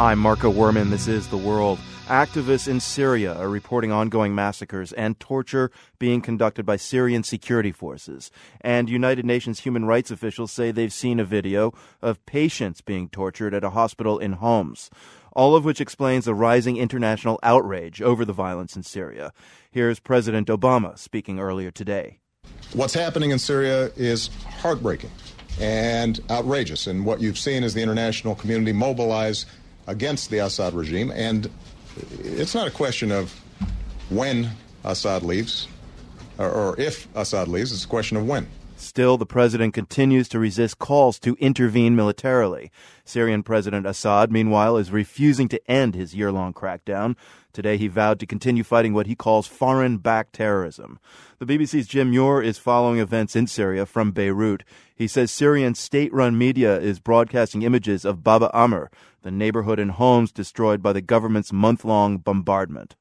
I'm Marco Werman. This is The World. Activists in Syria are reporting ongoing massacres and torture being conducted by Syrian security forces. And United Nations human rights officials say they've seen a video of patients being tortured at a hospital in Homs. All of which explains the rising international outrage over the violence in Syria. Here's President Obama speaking earlier today. What's happening in Syria is heartbreaking and outrageous. And what you've seen is the international community mobilize against the Assad regime. And it's not a question of when Assad leaves or, if Assad leaves, it's a question of when. Still, the president continues to resist calls to intervene militarily. Syrian President Assad, meanwhile, is refusing to end his year long crackdown. Today, he vowed to continue fighting what he calls foreign backed terrorism. The BBC's Jim Muir is following events in Syria from Beirut. He says Syrian state run media is broadcasting images of Baba Amr, the neighborhood and Homs destroyed by the government's month long bombardment.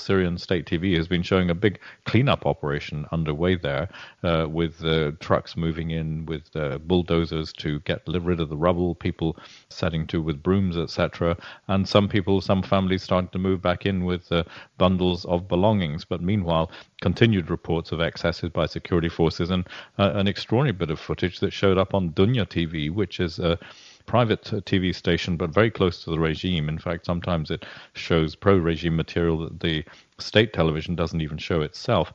Syrian state TV has been showing a big cleanup operation underway there, uh, with uh, trucks moving in with uh, bulldozers to get rid of the rubble, people setting to with brooms, etc., and some people, some families starting to move back in with uh, bundles of belongings. But meanwhile, continued reports of excesses by security forces and uh, an extraordinary bit of footage that showed up on Dunya TV, which is a private uh, TV station, but very close to the regime. In fact, sometimes it shows pro regime material that the state television doesn't even show itself.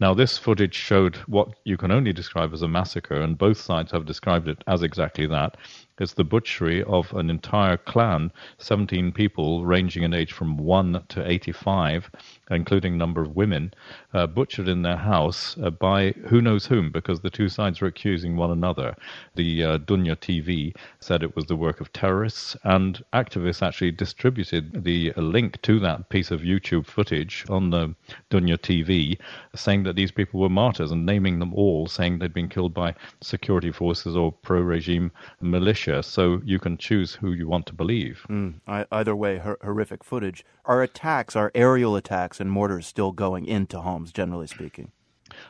Now, this footage showed what you can only describe as a massacre, and both sides have described it as exactly that. It's the butchery of an entire clan, 17 people ranging in age from 1 to 85, including a number of women, uh, butchered in their house uh, by who knows whom, because the two sides were accusing one another. The uh, Dunya TV said it was the work of terrorists, and activists actually distributed the link to that piece of YouTube footage on the Dunya TV, saying that these people were martyrs and naming them all, saying they'd been killed by security forces or pro regime militia so you can choose who you want to believe. Mm, either way, hor- horrific footage. Are attacks, are aerial attacks and mortars still going into Homs, generally speaking?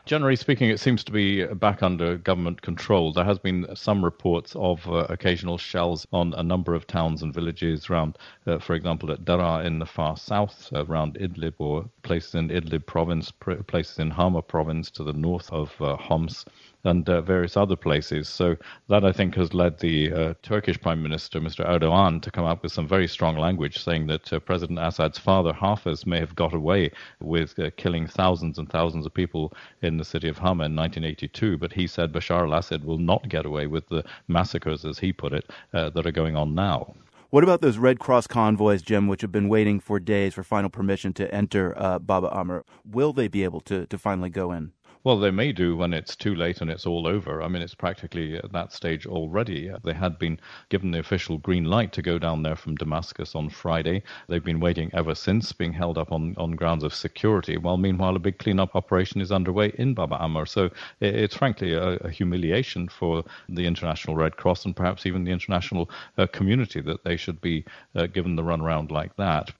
Generally speaking, it seems to be back under government control. There has been some reports of uh, occasional shells on a number of towns and villages around, uh, for example, at Daraa in the far south, uh, around Idlib, or places in Idlib province, places in Hama province to the north of uh, Homs and uh, various other places. So that I think has led the uh, Turkish Prime Minister, Mr. Erdogan, to come up with some very strong language saying that uh, President Assad's father, Hafez, may have got away with uh, killing thousands and thousands of people in the city of Hama in 1982, but he said Bashar al-Assad will not get away with the massacres, as he put it, uh, that are going on now. What about those Red Cross convoys, Jim, which have been waiting for days for final permission to enter uh, Baba Amr? Will they be able to, to finally go in? Well, they may do when it's too late and it's all over. I mean, it's practically at that stage already. They had been given the official green light to go down there from Damascus on Friday. They've been waiting ever since, being held up on, on grounds of security, while meanwhile a big cleanup operation is underway in Baba Amr. So it's frankly a, a humiliation for the International Red Cross and perhaps even the international uh, community that they should be uh, given the runaround like that.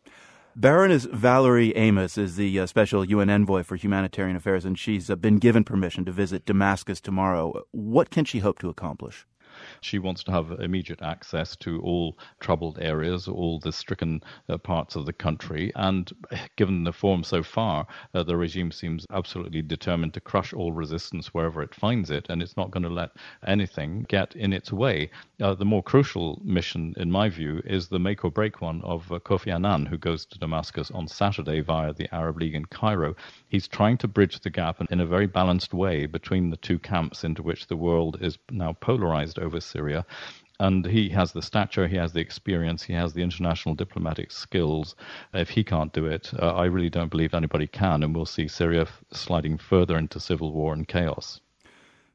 Baroness Valerie Amos is the uh, special UN envoy for humanitarian affairs, and she's uh, been given permission to visit Damascus tomorrow. What can she hope to accomplish? She wants to have immediate access to all troubled areas, all the stricken uh, parts of the country. And given the form so far, uh, the regime seems absolutely determined to crush all resistance wherever it finds it, and it's not going to let anything get in its way. Uh, the more crucial mission, in my view, is the make or break one of uh, Kofi Annan, who goes to Damascus on Saturday via the Arab League in Cairo. He's trying to bridge the gap in a very balanced way between the two camps into which the world is now polarized over Syria. And he has the stature, he has the experience, he has the international diplomatic skills. If he can't do it, uh, I really don't believe anybody can, and we'll see Syria f- sliding further into civil war and chaos.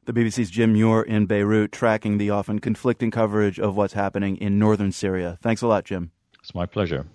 The BBC's Jim Muir in Beirut tracking the often conflicting coverage of what's happening in northern Syria. Thanks a lot, Jim. It's my pleasure.